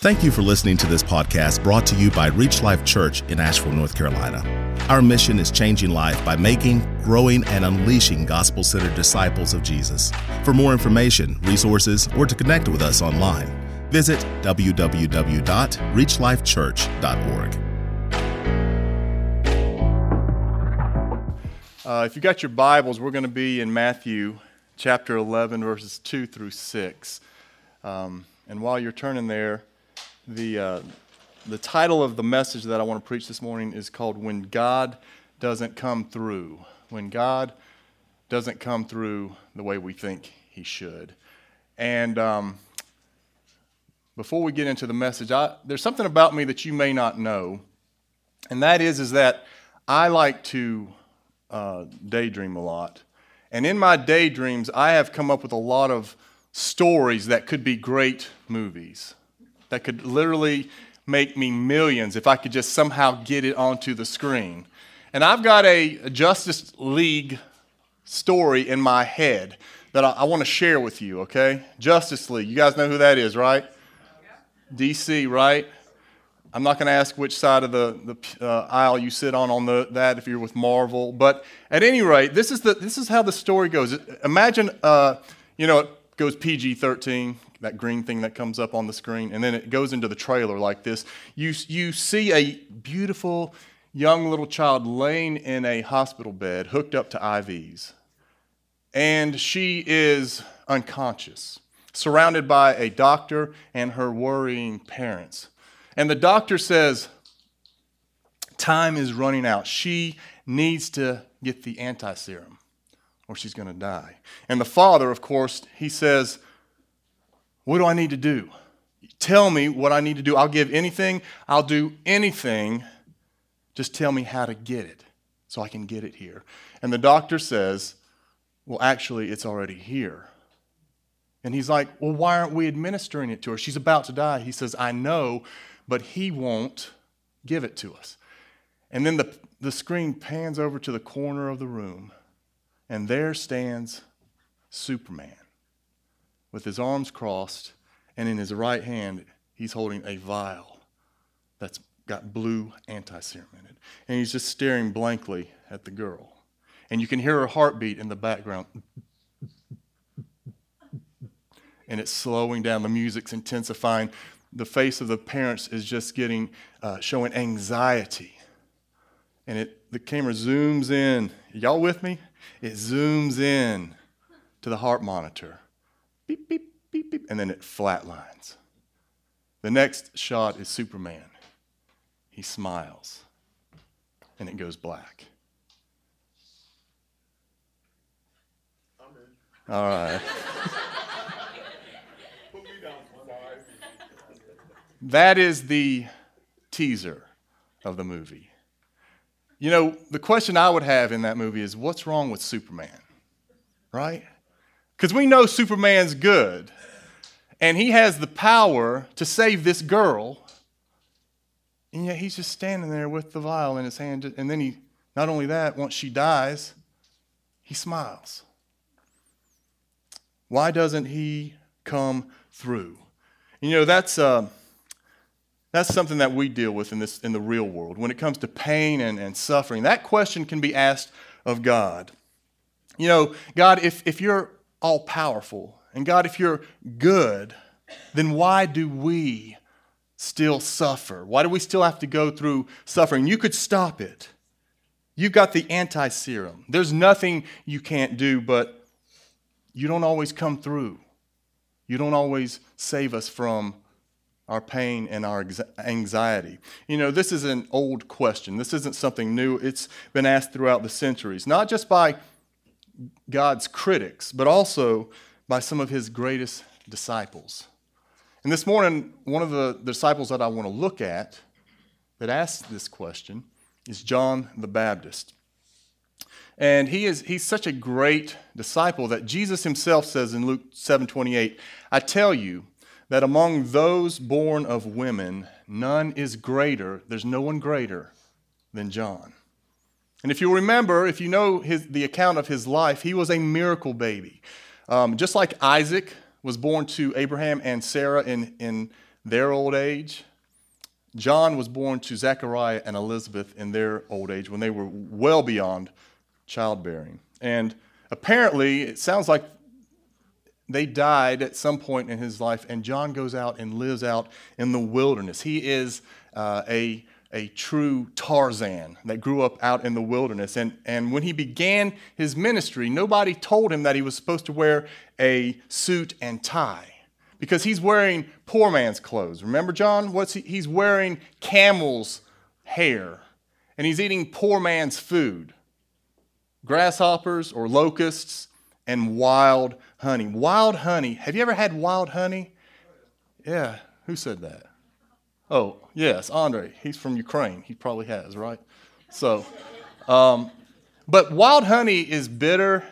Thank you for listening to this podcast brought to you by Reach Life Church in Asheville, North Carolina. Our mission is changing life by making, growing, and unleashing gospel centered disciples of Jesus. For more information, resources, or to connect with us online, visit www.reachlifechurch.org. Uh, if you got your Bibles, we're going to be in Matthew chapter 11, verses 2 through 6. Um, and while you're turning there, the, uh, the title of the message that I want to preach this morning is called When God Doesn't Come Through. When God Doesn't Come Through the Way We Think He Should. And um, before we get into the message, I, there's something about me that you may not know, and that is, is that I like to uh, daydream a lot. And in my daydreams, I have come up with a lot of stories that could be great movies that could literally make me millions if I could just somehow get it onto the screen. And I've got a, Justice League story in my head that I, I want to share with you, okay? Justice League. You guys know who that is, right? DC, right? I'm not going to ask which side of the, the uh, aisle you sit on on the, that if you're with Marvel. But at any rate, this is, the, this is how the story goes. Imagine, uh, you know, it goes PG 13, that green thing that comes up on the screen, and then it goes into the trailer like this. You, you see a beautiful young little child laying in a hospital bed hooked up to IVs. And she is unconscious, surrounded by a doctor and her worrying parents. And the doctor says, Time is running out. She needs to get the anti serum or she's going to die. And the father, of course, he says, what do I need to do? Tell me what I need to do. I'll give anything, I'll do anything. Just tell me how to get it so I can get it here. And the doctor says, Well, actually, it's already here. And he's like, Well, why aren't we administering it to her? She's about to die. He says, I know, but he won't give it to us. And then the, the screen pans over to the corner of the room, and there stands Superman with his arms crossed, and in his right hand, he's holding a vial that's got blue anti serum in it. And he's just staring blankly at the girl. And you can hear her heartbeat in the background. and it's slowing down. The music's intensifying. The face of the parents is just getting, uh, showing anxiety. And it, the camera zooms in. Y'all with me? It zooms in to the heart monitor beep, beep, beep, beep, and then it flatlines. The next shot is Superman. He smiles, and it goes black. All right. that is the teaser of the movie. You know, the question I would have in that movie is what's wrong with Superman? Right? Because we know Superman's good, and he has the power to save this girl, and yet he's just standing there with the vial in his hand. And then he, not only that, once she dies, he smiles. Why doesn't he come through? You know, that's, uh, that's something that we deal with in, this, in the real world. When it comes to pain and, and suffering, that question can be asked of God. You know, God, if, if you're all powerful. And God, if you're good, then why do we still suffer? Why do we still have to go through suffering? You could stop it. You've got the anti serum. There's nothing you can't do, but you don't always come through. You don't always save us from our pain and our anxiety. You know, this is an old question. This isn't something new. It's been asked throughout the centuries, not just by God's critics, but also by some of his greatest disciples. And this morning, one of the disciples that I want to look at that asked this question is John the Baptist. And he is he's such a great disciple that Jesus himself says in Luke 7:28, I tell you that among those born of women, none is greater, there's no one greater than John. And if you remember, if you know his, the account of his life, he was a miracle baby. Um, just like Isaac was born to Abraham and Sarah in, in their old age. John was born to Zechariah and Elizabeth in their old age when they were well beyond childbearing. And apparently, it sounds like they died at some point in his life, and John goes out and lives out in the wilderness. He is uh, a, a true Tarzan that grew up out in the wilderness. And, and when he began his ministry, nobody told him that he was supposed to wear a suit and tie because he's wearing poor man's clothes. Remember, John? What's he? He's wearing camel's hair, and he's eating poor man's food grasshoppers or locusts and wild honey. Wild honey. Have you ever had wild honey? Yeah. Who said that? Oh, yes, Andre. He's from Ukraine. He probably has, right? So, um, but wild honey is bitter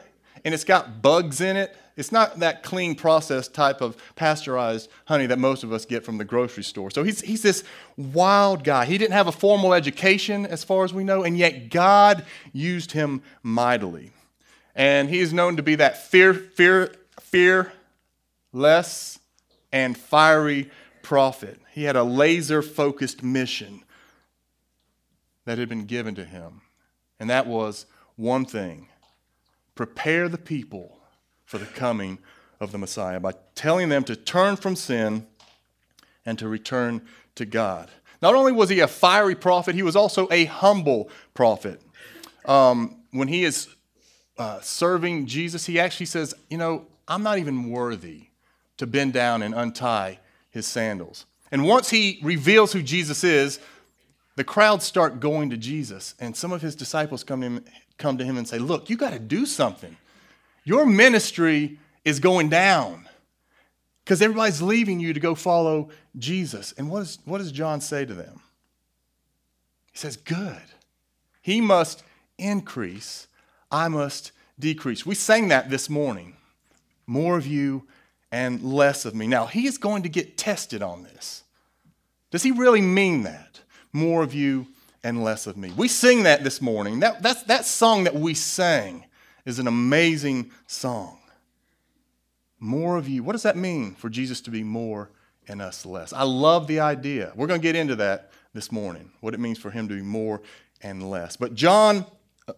and it's got bugs in it it's not that clean processed type of pasteurized honey that most of us get from the grocery store. So he's, he's this wild guy. He didn't have a formal education, as far as we know, and yet God used him mightily. And he is known to be that fear, fear, fearless and fiery prophet. He had a laser focused mission that had been given to him, and that was one thing prepare the people for the coming of the Messiah by telling them to turn from sin and to return to God. Not only was he a fiery prophet, he was also a humble prophet. Um, when he is uh, serving Jesus, he actually says, You know, I'm not even worthy to bend down and untie his sandals. And once he reveals who Jesus is, the crowds start going to Jesus. And some of his disciples come to him, come to him and say, Look, you got to do something. Your ministry is going down because everybody's leaving you to go follow Jesus. And what, is, what does John say to them? He says, Good. He must increase, I must decrease. We sang that this morning. More of you and less of me. Now, he is going to get tested on this. Does he really mean that? More of you and less of me. We sing that this morning. That, that's that song that we sang is an amazing song. More of you. What does that mean for Jesus to be more and us less? I love the idea. We're going to get into that this morning, what it means for him to be more and less. But John,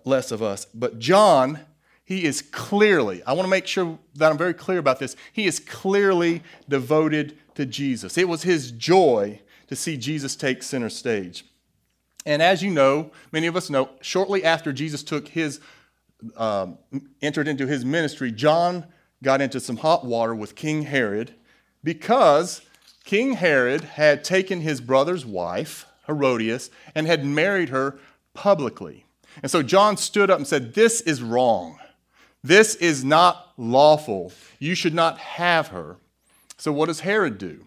less of us, but John, he is clearly, I want to make sure that I'm very clear about this, he is clearly devoted to Jesus. It was his joy to see Jesus take center stage. And as you know, many of us know, shortly after Jesus took his um, entered into his ministry, John got into some hot water with King Herod because King Herod had taken his brother's wife, Herodias, and had married her publicly. And so John stood up and said, This is wrong. This is not lawful. You should not have her. So what does Herod do?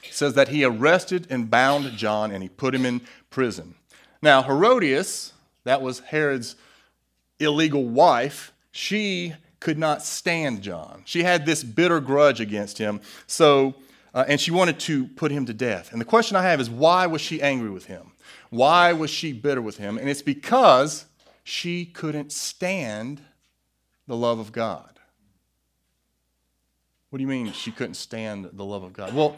He says that he arrested and bound John and he put him in prison. Now, Herodias, that was Herod's illegal wife, she could not stand John. She had this bitter grudge against him. So, uh, and she wanted to put him to death. And the question I have is why was she angry with him? Why was she bitter with him? And it's because she couldn't stand the love of God. What do you mean she couldn't stand the love of God? Well,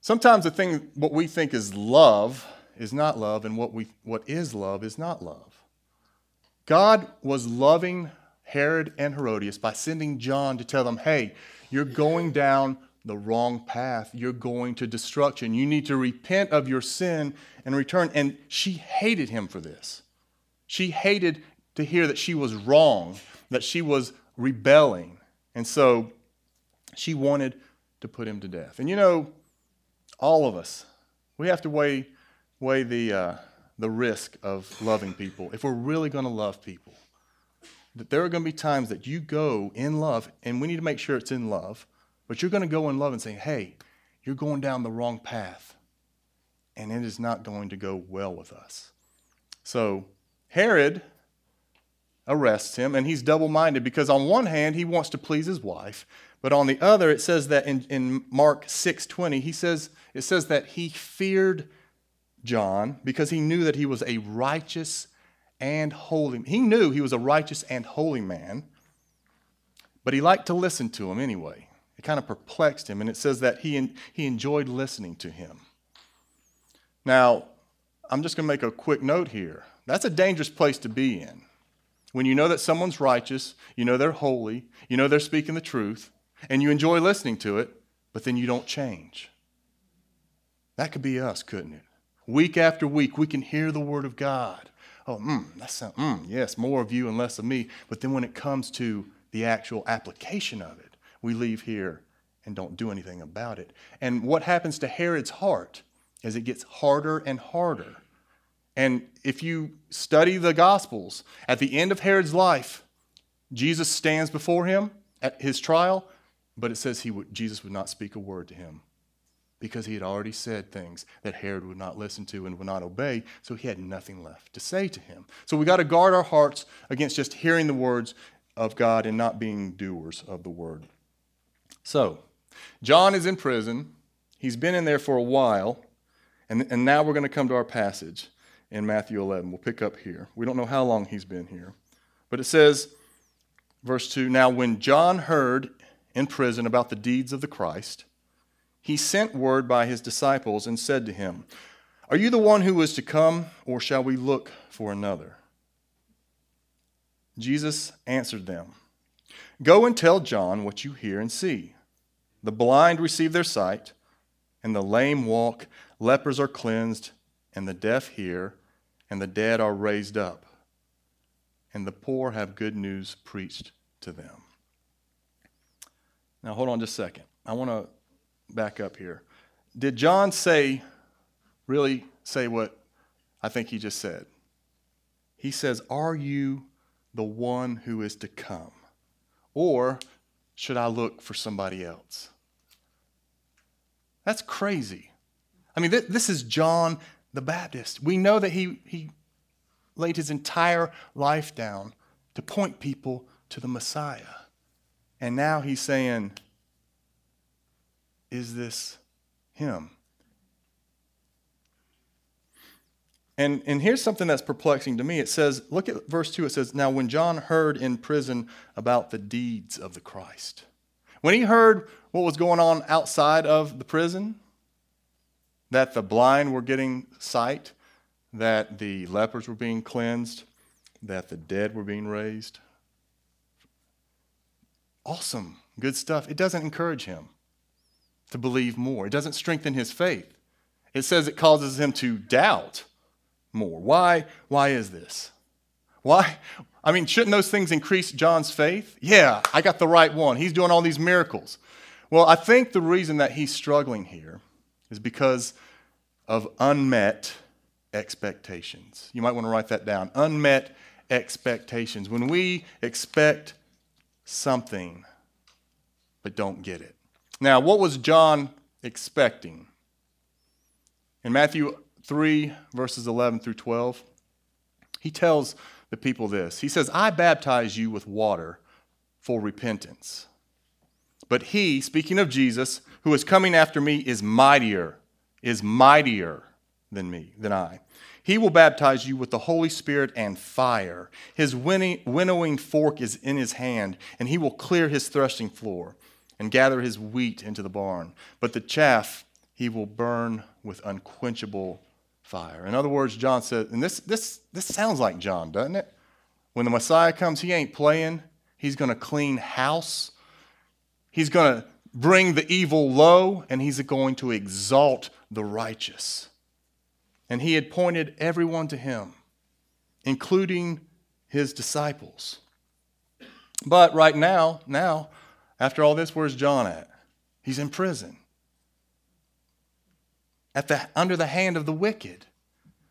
sometimes the thing what we think is love is not love, and what we what is love is not love. God was loving Herod and Herodias by sending John to tell them, hey, you're going down the wrong path. You're going to destruction. You need to repent of your sin and return. And she hated him for this. She hated to hear that she was wrong, that she was rebelling. And so she wanted to put him to death. And you know, all of us, we have to weigh, weigh the. Uh, the risk of loving people, if we're really going to love people, that there are going to be times that you go in love, and we need to make sure it's in love, but you're going to go in love and say, hey, you're going down the wrong path, and it is not going to go well with us. So Herod arrests him, and he's double minded because, on one hand, he wants to please his wife, but on the other, it says that in, in Mark 6:20, he says, it says that he feared John because he knew that he was a righteous and holy. Man. He knew he was a righteous and holy man, but he liked to listen to him anyway. It kind of perplexed him, and it says that he, he enjoyed listening to him. Now, I'm just going to make a quick note here. That's a dangerous place to be in. When you know that someone's righteous, you know they're holy, you know they're speaking the truth, and you enjoy listening to it, but then you don't change. That could be us, couldn't it? Week after week, we can hear the word of God. Oh, mm, that's mm, yes, more of you and less of me. But then when it comes to the actual application of it, we leave here and don't do anything about it. And what happens to Herod's heart is it gets harder and harder. And if you study the Gospels, at the end of Herod's life, Jesus stands before him at his trial, but it says he would, Jesus would not speak a word to him because he had already said things that Herod would not listen to and would not obey, so he had nothing left to say to him. So we got to guard our hearts against just hearing the words of God and not being doers of the word. So, John is in prison. He's been in there for a while, and, and now we're going to come to our passage in Matthew 11. We'll pick up here. We don't know how long he's been here, but it says, verse 2 Now, when John heard in prison about the deeds of the Christ, he sent word by his disciples and said to him, Are you the one who is to come, or shall we look for another? Jesus answered them, Go and tell John what you hear and see. The blind receive their sight, and the lame walk, lepers are cleansed, and the deaf hear, and the dead are raised up, and the poor have good news preached to them. Now, hold on just a second. I want to back up here. Did John say, really say what I think he just said? He says, Are you the one who is to come? Or should I look for somebody else? That's crazy. I mean, th- this is John the Baptist. We know that he, he laid his entire life down to point people to the Messiah. And now he's saying, is this him? And, and here's something that's perplexing to me. It says, look at verse 2. It says, Now when John heard in prison about the deeds of the Christ, when he heard what was going on outside of the prison, that the blind were getting sight, that the lepers were being cleansed, that the dead were being raised. Awesome, good stuff. It doesn't encourage him to believe more. It doesn't strengthen his faith. It says it causes him to doubt more. Why? Why is this? Why? I mean, shouldn't those things increase John's faith? Yeah, I got the right one. He's doing all these miracles. Well, I think the reason that he's struggling here is because of unmet expectations. You might want to write that down. Unmet expectations. When we expect something but don't get it. Now, what was John expecting? In Matthew 3, verses 11 through 12, he tells the people this He says, I baptize you with water for repentance. But he, speaking of Jesus, who is coming after me, is mightier, is mightier than me, than I. He will baptize you with the Holy Spirit and fire. His winnowing fork is in his hand, and he will clear his threshing floor and gather his wheat into the barn. But the chaff he will burn with unquenchable fire. In other words, John said, and this, this, this sounds like John, doesn't it? When the Messiah comes, he ain't playing. He's going to clean house. He's going to bring the evil low, and he's going to exalt the righteous. And he had pointed everyone to him, including his disciples. But right now, now, after all this, where's John at? He's in prison. At the, under the hand of the wicked.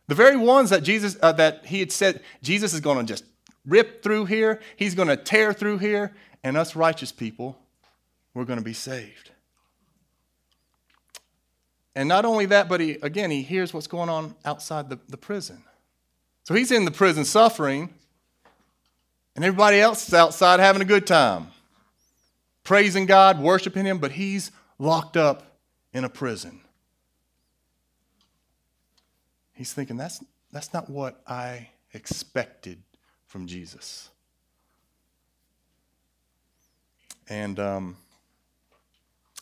The very ones that Jesus uh, that he had said Jesus is going to just rip through here, he's going to tear through here, and us righteous people, we're going to be saved. And not only that, but he again he hears what's going on outside the, the prison. So he's in the prison suffering, and everybody else is outside having a good time praising God, worshiping Him, but he's locked up in a prison. He's thinking, that's, that's not what I expected from Jesus. And um,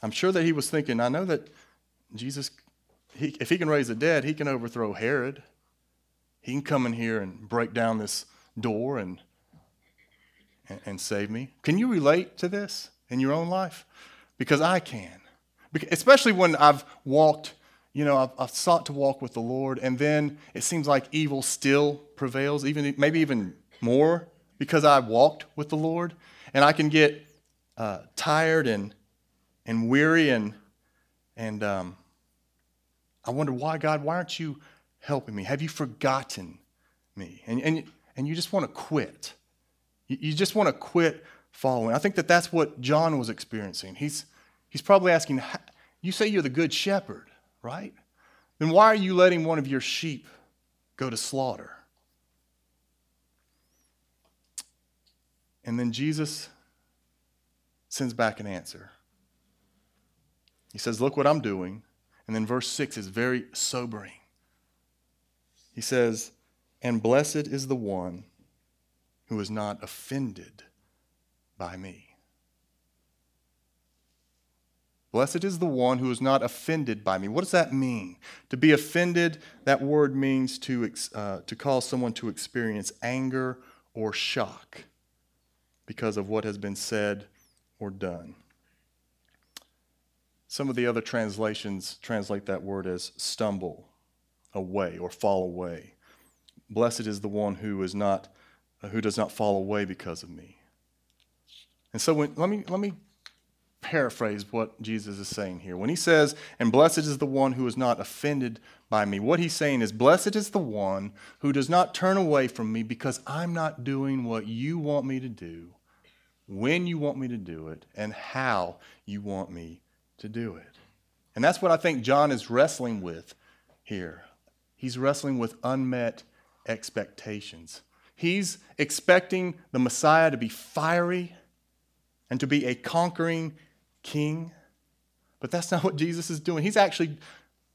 I'm sure that he was thinking, I know that Jesus, he, if he can raise the dead, he can overthrow Herod. He can come in here and break down this door and, and, and save me. Can you relate to this in your own life? Because I can. Especially when I've walked, you know, I've, I've sought to walk with the Lord, and then it seems like evil still prevails, even maybe even more because I walked with the Lord. And I can get uh, tired and, and weary, and, and um, I wonder why, God, why aren't you helping me? Have you forgotten me? And, and, and you just want to quit. You, you just want to quit following. I think that that's what John was experiencing. He's, he's probably asking, You say you're the good shepherd, right? Then why are you letting one of your sheep go to slaughter? And then Jesus sends back an answer. He says, Look what I'm doing. And then verse 6 is very sobering. He says, And blessed is the one who is not offended by me. Blessed is the one who is not offended by me. What does that mean? To be offended, that word means to, uh, to cause someone to experience anger or shock because of what has been said or done. Some of the other translations translate that word as stumble away or fall away. Blessed is the one who is not who does not fall away because of me. And so when, let me let me paraphrase what Jesus is saying here. When he says, "And blessed is the one who is not offended by me." What he's saying is, "Blessed is the one who does not turn away from me because I'm not doing what you want me to do, when you want me to do it, and how you want me to do it." And that's what I think John is wrestling with here. He's wrestling with unmet expectations. He's expecting the Messiah to be fiery and to be a conquering king. But that's not what Jesus is doing. He's actually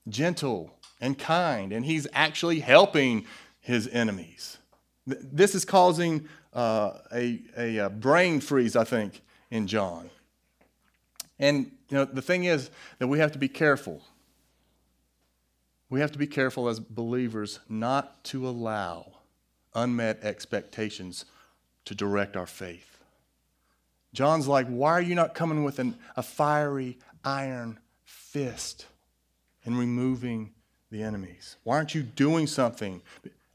gentle and kind, and he's actually helping his enemies. This is causing uh, a, a, a brain freeze, I think, in John. And you know, the thing is that we have to be careful we have to be careful as believers not to allow unmet expectations to direct our faith. John's like, Why are you not coming with an, a fiery iron fist and removing the enemies? Why aren't you doing something?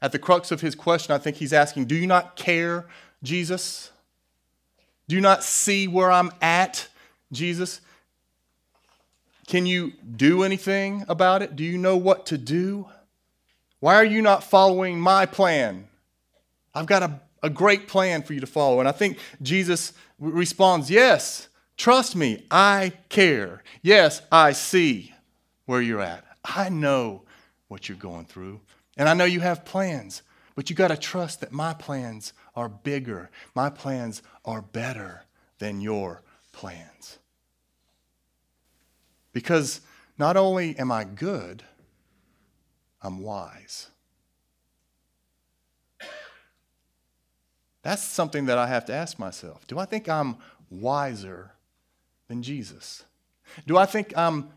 At the crux of his question, I think he's asking, Do you not care, Jesus? Do you not see where I'm at, Jesus? Can you do anything about it? Do you know what to do? Why are you not following my plan? I've got a, a great plan for you to follow. And I think Jesus responds, Yes, trust me, I care. Yes, I see where you're at. I know what you're going through. And I know you have plans, but you got to trust that my plans are bigger, my plans are better than your plans. Because not only am I good, I'm wise. That's something that I have to ask myself. Do I think I'm wiser than Jesus? Do I think I'm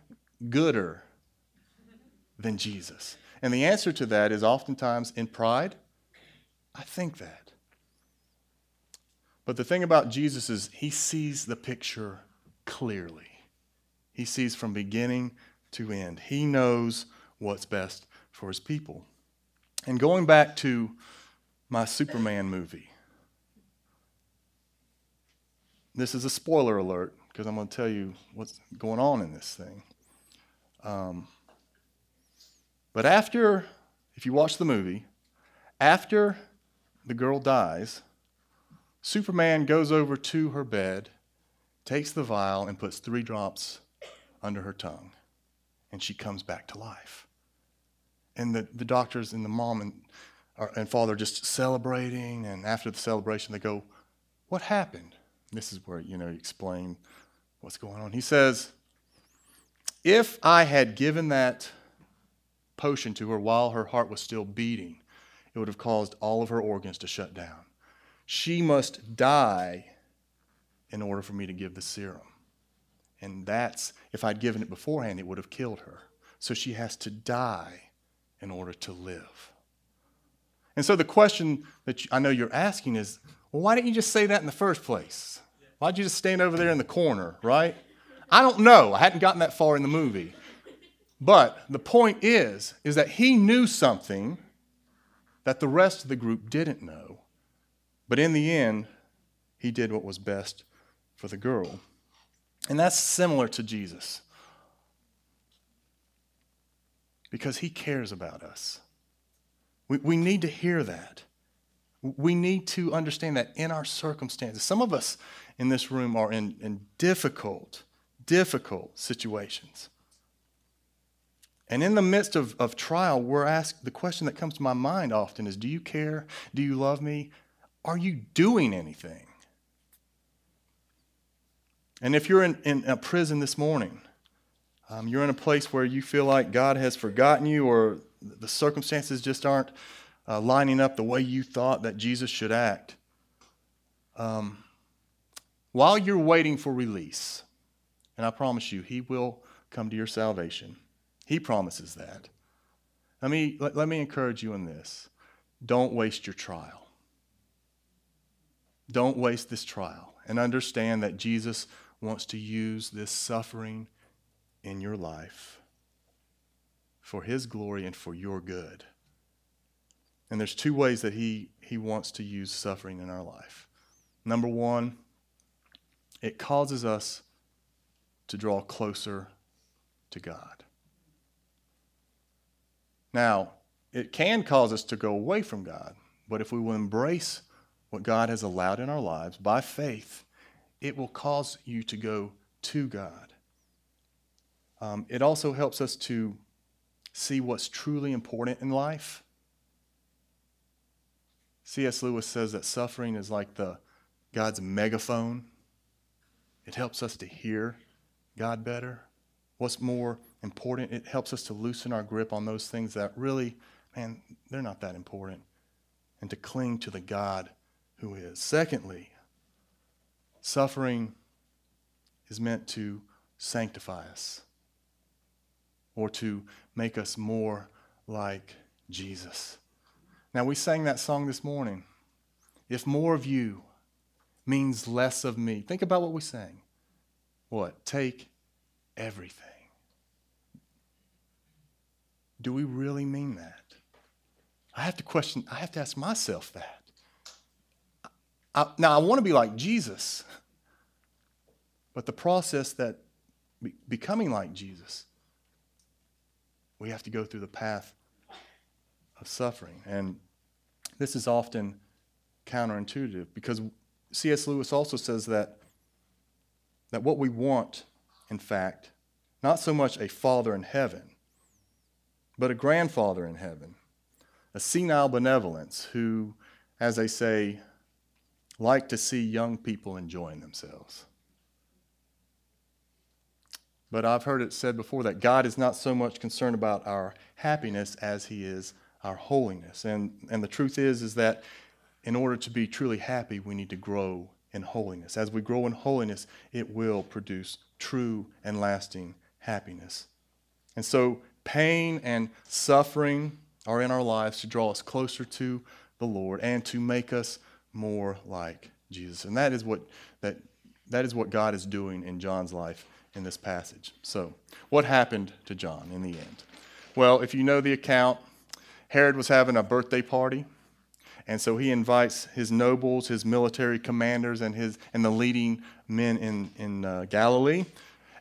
gooder than Jesus? And the answer to that is oftentimes in pride. I think that. But the thing about Jesus is he sees the picture clearly. He sees from beginning to end. He knows what's best for his people. And going back to my Superman movie, this is a spoiler alert because I'm going to tell you what's going on in this thing. Um, but after, if you watch the movie, after the girl dies, Superman goes over to her bed, takes the vial, and puts three drops under her tongue. And she comes back to life. And the, the doctors and the mom and, and father are just celebrating. And after the celebration, they go, What happened? This is where, you know, you explain what's going on. He says, If I had given that potion to her while her heart was still beating, it would have caused all of her organs to shut down. She must die in order for me to give the serum. And that's, if I'd given it beforehand, it would have killed her. So she has to die in order to live. And so the question that I know you're asking is well, why didn't you just say that in the first place? Why'd you just stand over there in the corner, right? I don't know. I hadn't gotten that far in the movie. But the point is, is that he knew something that the rest of the group didn't know. But in the end, he did what was best for the girl. And that's similar to Jesus. Because he cares about us. We, we need to hear that. We need to understand that in our circumstances. Some of us in this room are in, in difficult, difficult situations. And in the midst of, of trial, we're asked the question that comes to my mind often is Do you care? Do you love me? Are you doing anything? And if you're in, in a prison this morning, um, you're in a place where you feel like God has forgotten you or the circumstances just aren't uh, lining up the way you thought that Jesus should act. Um, while you're waiting for release, and I promise you, He will come to your salvation. He promises that. Let me, let, let me encourage you in this don't waste your trial. Don't waste this trial. And understand that Jesus wants to use this suffering in your life for His glory and for your good. And there's two ways that He, he wants to use suffering in our life. Number one, it causes us to draw closer to God. Now, it can cause us to go away from God, but if we will embrace what God has allowed in our lives by faith, it will cause you to go to God. Um, it also helps us to see what's truly important in life. C.S. Lewis says that suffering is like the God's megaphone. It helps us to hear God better. What's more important, it helps us to loosen our grip on those things that really, man, they're not that important, and to cling to the God who is. Secondly, suffering is meant to sanctify us or to make us more like Jesus. Now, we sang that song this morning. If more of you means less of me, think about what we sang. What? Take everything. Do we really mean that? I have to question, I have to ask myself that. I, now, I want to be like Jesus, but the process that be, becoming like Jesus we have to go through the path of suffering. And this is often counterintuitive because C.S. Lewis also says that, that what we want, in fact, not so much a father in heaven, but a grandfather in heaven, a senile benevolence who, as they say, like to see young people enjoying themselves. But I've heard it said before that God is not so much concerned about our happiness as he is our holiness. And, and the truth is, is that in order to be truly happy, we need to grow in holiness. As we grow in holiness, it will produce true and lasting happiness. And so, pain and suffering are in our lives to draw us closer to the Lord and to make us more like Jesus. And that is what, that, that is what God is doing in John's life in this passage. So, what happened to John in the end? Well, if you know the account, Herod was having a birthday party. And so he invites his nobles, his military commanders, and, his, and the leading men in, in uh, Galilee.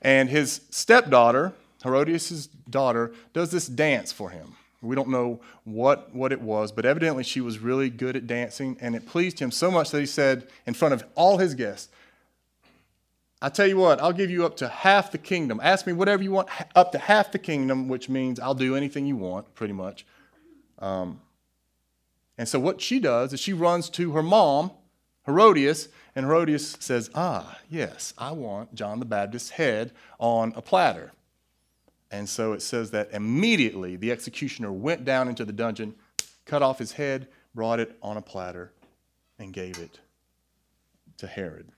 And his stepdaughter, Herodias' daughter, does this dance for him. We don't know what, what it was, but evidently she was really good at dancing, and it pleased him so much that he said in front of all his guests, I tell you what, I'll give you up to half the kingdom. Ask me whatever you want, up to half the kingdom, which means I'll do anything you want, pretty much. Um, and so what she does is she runs to her mom, Herodias, and Herodias says, Ah, yes, I want John the Baptist's head on a platter. And so it says that immediately the executioner went down into the dungeon, cut off his head, brought it on a platter, and gave it to Herod.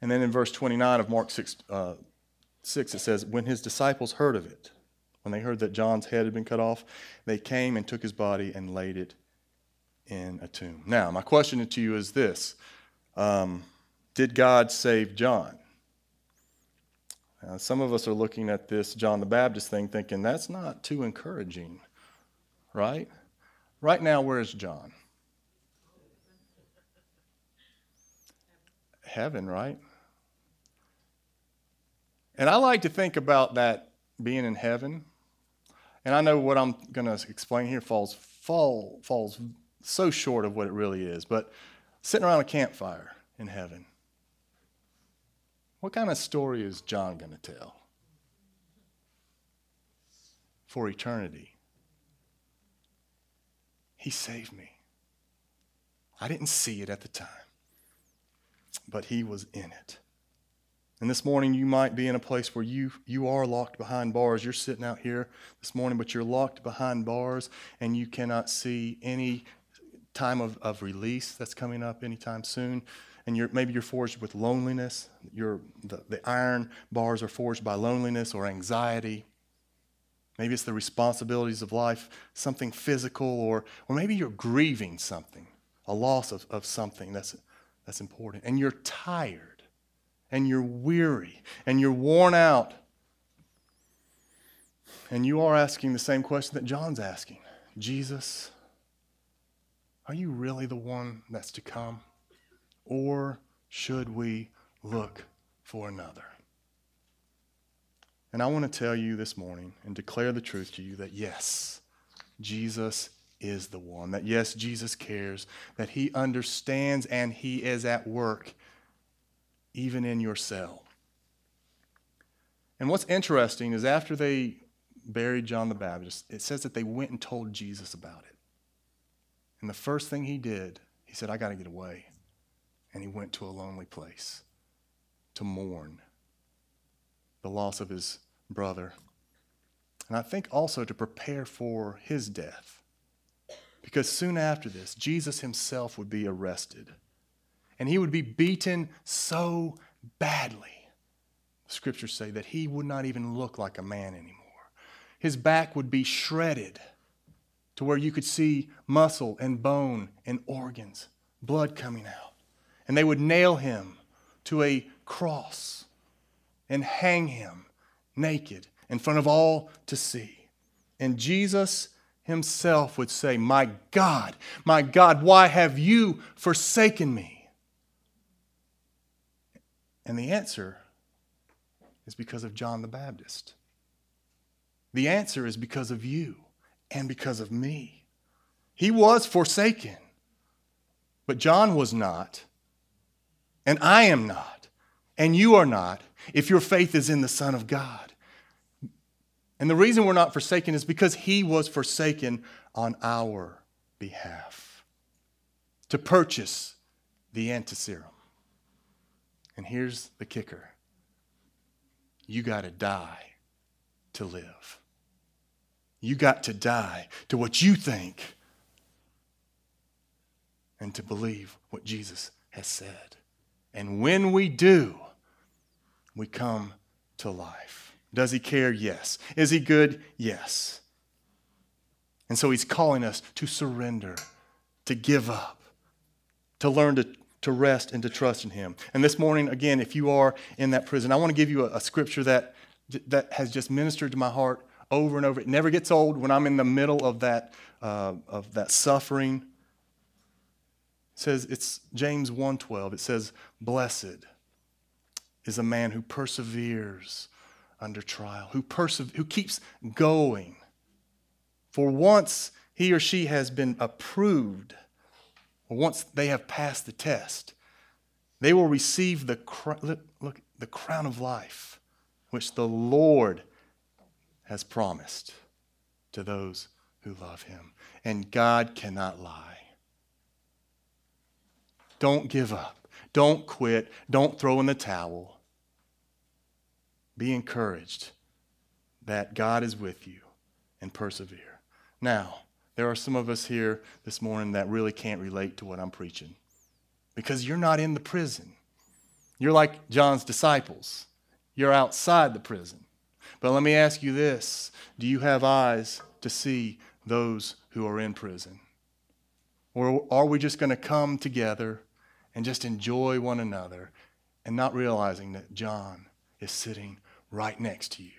And then in verse 29 of Mark 6, uh, 6, it says, When his disciples heard of it, when they heard that John's head had been cut off, they came and took his body and laid it in a tomb. Now, my question to you is this um, Did God save John? Uh, some of us are looking at this John the Baptist thing thinking that's not too encouraging, right? Right now, where is John? Heaven, right? And I like to think about that being in heaven. And I know what I'm going to explain here falls, fall, falls so short of what it really is. But sitting around a campfire in heaven, what kind of story is John going to tell? For eternity. He saved me. I didn't see it at the time, but He was in it. And this morning, you might be in a place where you, you are locked behind bars. You're sitting out here this morning, but you're locked behind bars and you cannot see any time of, of release that's coming up anytime soon and you're, maybe you're forged with loneliness. You're, the, the iron bars are forged by loneliness or anxiety. Maybe it's the responsibilities of life, something physical, or, or maybe you're grieving something, a loss of, of something that's, that's important. And you're tired, and you're weary, and you're worn out. And you are asking the same question that John's asking Jesus, are you really the one that's to come? Or should we look for another? And I want to tell you this morning and declare the truth to you that yes, Jesus is the one. That yes, Jesus cares. That he understands and he is at work even in your cell. And what's interesting is after they buried John the Baptist, it says that they went and told Jesus about it. And the first thing he did, he said, I got to get away and he went to a lonely place to mourn the loss of his brother. And I think also to prepare for his death. Because soon after this, Jesus himself would be arrested. And he would be beaten so badly, scriptures say, that he would not even look like a man anymore. His back would be shredded to where you could see muscle and bone and organs, blood coming out and they would nail him to a cross and hang him naked in front of all to see. And Jesus himself would say, My God, my God, why have you forsaken me? And the answer is because of John the Baptist. The answer is because of you and because of me. He was forsaken, but John was not. And I am not. And you are not if your faith is in the Son of God. And the reason we're not forsaken is because he was forsaken on our behalf to purchase the antiserum. And here's the kicker you got to die to live. You got to die to what you think and to believe what Jesus has said. And when we do, we come to life. Does he care? Yes. Is he good? Yes. And so he's calling us to surrender, to give up, to learn to, to rest and to trust in him. And this morning, again, if you are in that prison, I want to give you a, a scripture that, that has just ministered to my heart over and over. It never gets old when I'm in the middle of that, uh, of that suffering it says it's James 1:12. It says, "Blessed is a man who perseveres under trial, who perse- who keeps going. For once he or she has been approved, or once they have passed the test, they will receive the look, look, the crown of life which the Lord has promised to those who love him. And God cannot lie. Don't give up. Don't quit. Don't throw in the towel. Be encouraged that God is with you and persevere. Now, there are some of us here this morning that really can't relate to what I'm preaching because you're not in the prison. You're like John's disciples. You're outside the prison. But let me ask you this Do you have eyes to see those who are in prison? Or are we just going to come together and just enjoy one another and not realizing that John is sitting right next to you?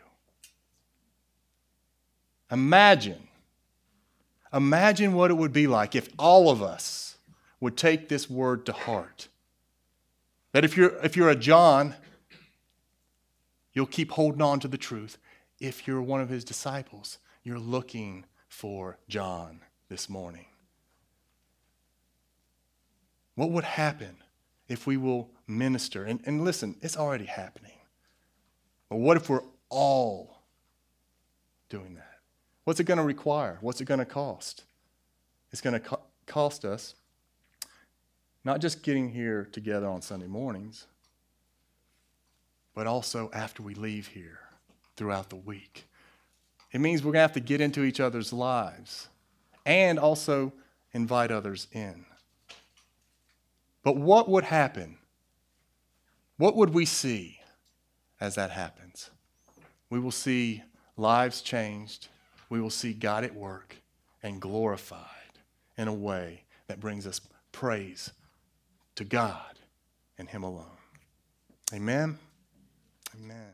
Imagine, imagine what it would be like if all of us would take this word to heart. That if you're, if you're a John, you'll keep holding on to the truth. If you're one of his disciples, you're looking for John this morning. What would happen if we will minister? And, and listen, it's already happening. But what if we're all doing that? What's it going to require? What's it going to cost? It's going to co- cost us not just getting here together on Sunday mornings, but also after we leave here throughout the week. It means we're going to have to get into each other's lives and also invite others in. But what would happen? What would we see as that happens? We will see lives changed. We will see God at work and glorified in a way that brings us praise to God and Him alone. Amen. Amen.